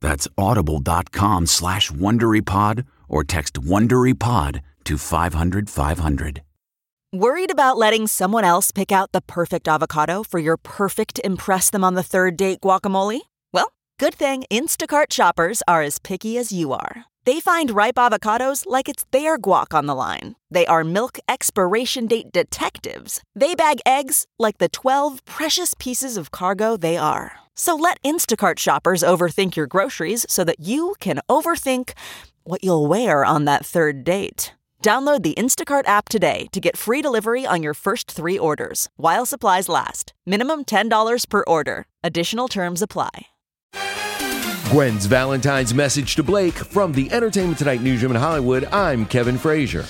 That's audible.com slash WonderyPod or text WonderyPod to 500 500. Worried about letting someone else pick out the perfect avocado for your perfect Impress Them on the Third Date guacamole? Well, good thing Instacart shoppers are as picky as you are. They find ripe avocados like it's their guac on the line. They are milk expiration date detectives. They bag eggs like the 12 precious pieces of cargo they are. So let Instacart shoppers overthink your groceries so that you can overthink what you'll wear on that third date. Download the Instacart app today to get free delivery on your first three orders while supplies last. Minimum $10 per order. Additional terms apply. Gwen's Valentine's message to Blake from the Entertainment Tonight newsroom in Hollywood. I'm Kevin Frazier.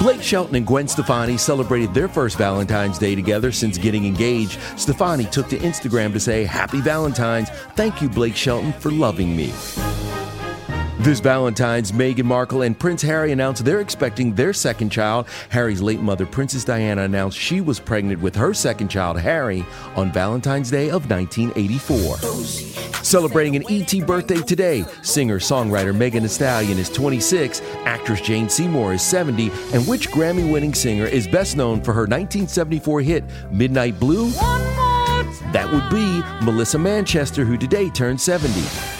Blake Shelton and Gwen Stefani celebrated their first Valentine's Day together since getting engaged. Stefani took to Instagram to say, Happy Valentine's. Thank you, Blake Shelton, for loving me. This Valentine's, Meghan Markle and Prince Harry announced they're expecting their second child. Harry's late mother, Princess Diana, announced she was pregnant with her second child, Harry, on Valentine's Day of 1984. Celebrating an ET birthday today, singer songwriter Megan Thee Stallion is 26, actress Jane Seymour is 70, and which Grammy winning singer is best known for her 1974 hit Midnight Blue? That would be Melissa Manchester, who today turned 70.